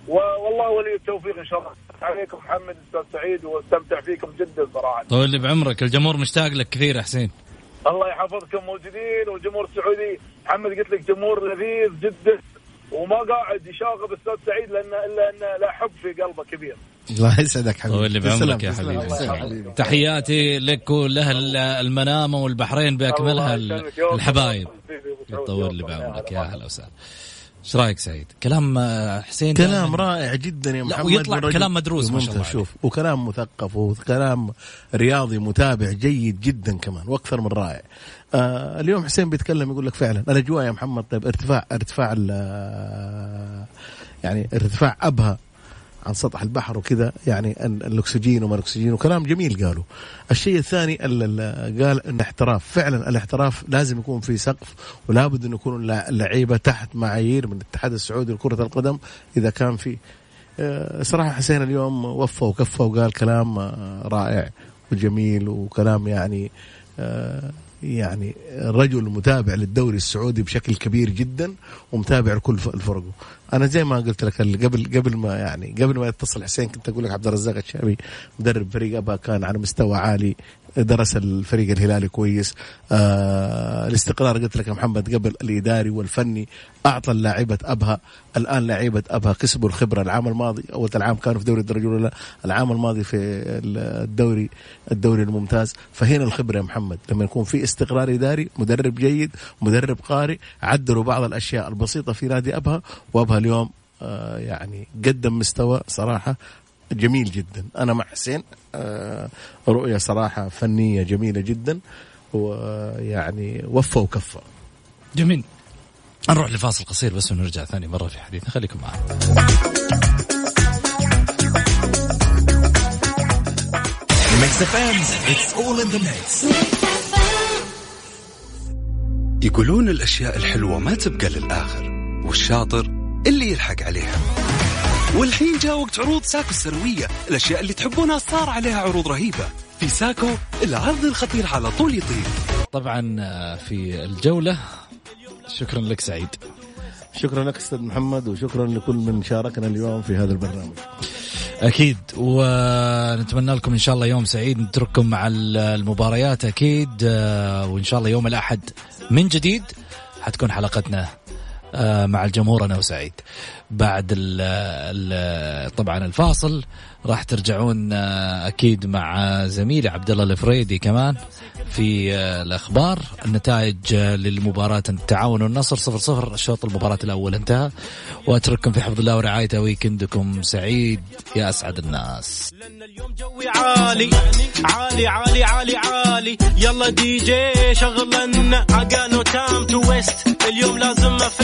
والله ولي التوفيق إن شاء الله. عليكم محمد أستاذ سعيد واستمتع فيكم جدا صراحة. طول بعمرك. الجمهور مشتاق لك كثير حسين. الله يحفظكم موجودين والجمهور السعودي. محمد قلت لك جمهور لذيذ جدا. وما قاعد يشاغب أستاذ سعيد لأن الا ان لا حب في قلبه كبير. الله يسعدك حبيبي. واللي بعمرك يا حبيبي. تحياتي لك ولأهل المنامة والبحرين. يوم الحبايب. يطول لي بعمرك. يا هلا وسهلا. إيش رأيك سعيد؟ كلام آه، حسين كلام دائماً- رائع جدا يا لا، محمد ويطلع كلام مدروس ما شاء الله شوف وكلام مثقف وكلام رياضي متابع جيد جدا كمان وأكثر من رائع. آه اليوم حسين بيتكلم يقول لك فعلا الاجواء يا محمد طيب ارتفاع ارتفاع ال- يعني ارتفاع أبها عن سطح البحر وكذا يعني الأكسجين وما الأكسجين وكلام جميل قالوا. الشيء الثاني ال- ال- قال إن احتراف فعلا الاحتراف لازم يكون في سقف ولابد انه يكون الل- اللعيبه تحت معايير من الاتحاد السعودي لكرة القدم إذا كان في آه، صراحة حسين اليوم وفى وكفى وقال كلام آه، رائع وجميل وكلام يعني آه، يعني رجل متابع للدوري السعودي بشكل كبير جدا ومتابع لكل ف- الفرق أنا زي ما قلت لك قبل قبل ما يعني قبل ما يتصل حسين كنت أقول لك عبد الرزاق الشعبي مدرب فريق ابها كان على مستوى عالي درس الفريق الهلالي كويس. آه الاستقرار قلت لك يا محمد قبل الإداري والفني أعطى اللاعبة أبها. الآن لاعيبة أبها كسبوا الخبرة العام الماضي أول العام كانوا في دوري الدرجة الأولى العام الماضي في الدوري الدوري الممتاز. فهنا الخبرة يا محمد لما يكون في استقرار إداري مدرب جيد مدرب قارئ عدلوا بعض الأشياء البسيطة في نادي أبها. وأبها اليوم آه يعني قدم مستوى صراحة جميل جدا. أنا مع حسين. آه رؤية صراحة فنية جميلة جدا ويعني وفى وكفى. جميل. نروح لفاصل قصير بس ونرجع ثاني مرة في حديثنا خليكم معنا. يقولون الأشياء الحلوة ما تبقى للآخر والشاطر اللي يلحق عليها. والحين جاء وقت عروض ساكو السنوية الأشياء اللي تحبونها صار عليها عروض رهيبة. في ساكو العرض الخطير على طول يطير. طبعا آه، في الجولة شكرا لك سعيد. شكرا لك أستاذ محمد وشكرا لكل من شاركنا اليوم في هذا البرنامج. أكيد ونتمنى لكم إن شاء الله يوم سعيد. نترككم مع المباريات أكيد آه، وإن شاء الله يوم الأحد من جديد حتكون حلقتنا مع الجمهور أنا وسعيد. بعد ال ال طبعا الفاصل راح ترجعون آه، أكيد مع زميلي عبد الله الفريدي كمان في آه، الأخبار. النتائج آه، للمباراة التعاون والنصر 0 0 الشوط المباراة الأول انتهى. وأترككم في حفظ الله ورعايته ويكندكم سعيد يا أسعد الناس. جوي عالي عالي عالي عالي عالي. يلا دي جي شغلنا عقانو تام تو ويست اليوم لازم في